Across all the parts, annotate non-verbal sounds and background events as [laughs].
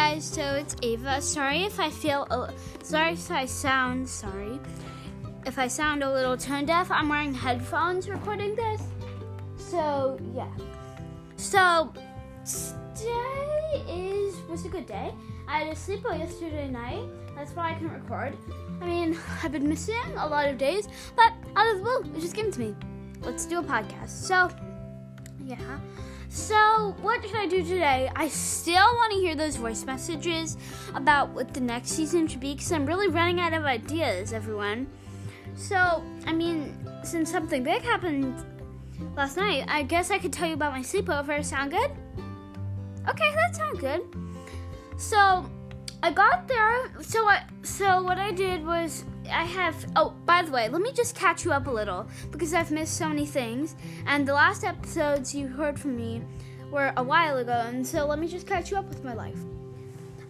guys, so it's Ava. Sorry if I feel, a, sorry if I sound, sorry if I sound a little tone deaf. I'm wearing headphones recording this, so yeah. So today is was a good day. I had a sleepover yesterday night. That's why I can record. I mean, [laughs] I've been missing a lot of days, but out of the blue, it just came to me. Let's do a podcast. So, yeah. So, what should I do today? I still want to hear those voice messages about what the next season should be because I'm really running out of ideas, everyone. So, I mean, since something big happened last night, I guess I could tell you about my sleepover. Sound good? Okay, that sounds good. So, I got there. So, I so what I did was I have. Oh, by the way, let me just catch you up a little because I've missed so many things. And the last episodes you heard from me were a while ago, and so let me just catch you up with my life.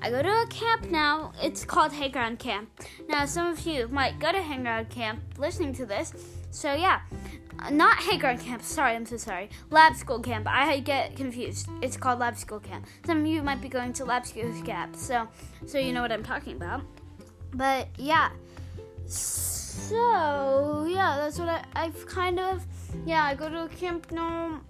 I go to a camp now. It's called Hayground Camp. Now, some of you might go to Hayground Camp listening to this. So, yeah. Uh, not Hayground Camp. Sorry, I'm so sorry. Lab School Camp. I get confused. It's called Lab School Camp. Some of you might be going to Lab School Camp. So, so you know what I'm talking about. But, yeah. So yeah, that's what I, I've kind of yeah. I go to a Camp No.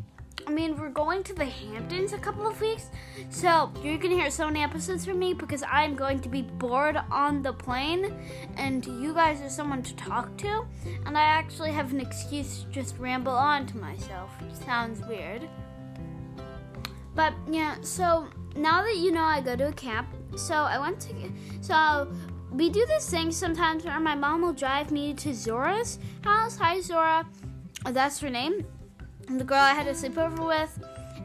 I mean, we're going to the Hamptons a couple of weeks, so you're gonna hear so many episodes from me because I'm going to be bored on the plane, and you guys are someone to talk to, and I actually have an excuse to just ramble on to myself. Sounds weird, but yeah. So now that you know I go to a camp, so I went to so we do this thing sometimes where my mom will drive me to Zora's house. Hi, Zora. That's her name. The girl I had a sleepover with.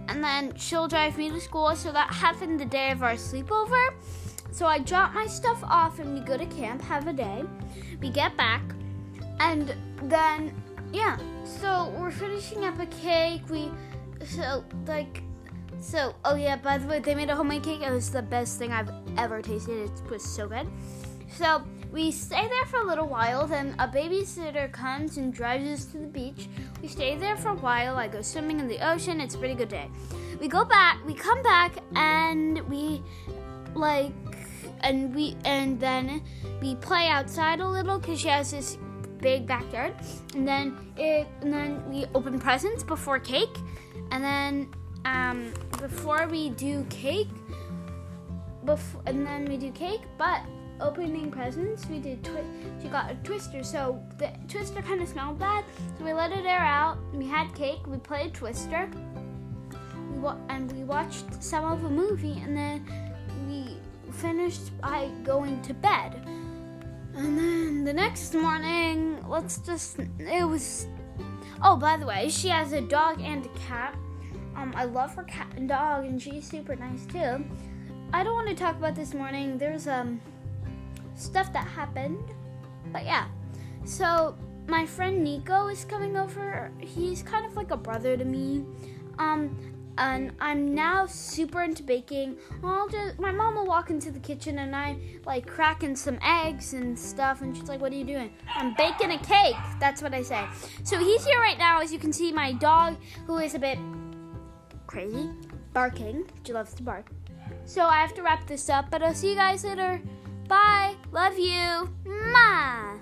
And then she'll drive me to school. So that happened the day of our sleepover. So I drop my stuff off and we go to camp, have a day. We get back. And then, yeah. So we're finishing up a cake. We, so, like, so, oh yeah, by the way, they made a homemade cake. It was the best thing I've ever tasted. It was so good. So we stay there for a little while, then a babysitter comes and drives us to the beach. We stay there for a while. I go swimming in the ocean. It's a pretty good day. We go back, we come back, and we like, and we, and then we play outside a little because she has this big backyard. And then it, and then we open presents before cake. And then, um, before we do cake, before, and then we do cake, but opening presents, we did twi- she got a twister. So the twister kind of smelled bad, so we let it air out. We had cake. We played twister. We wa- and we watched some of a movie, and then we finished by going to bed. And then the next morning, let's just it was. Oh, by the way, she has a dog and a cat. Um, I love her cat and dog, and she's super nice too. I don't want to talk about this morning. There's um stuff that happened. But yeah. So my friend Nico is coming over. He's kind of like a brother to me. Um and I'm now super into baking. I'll just my mom will walk into the kitchen and I'm like cracking some eggs and stuff and she's like, What are you doing? I'm baking a cake. That's what I say. So he's here right now, as you can see, my dog who is a bit crazy, barking. She loves to bark. So I have to wrap this up, but I'll see you guys later. Love you. Ma.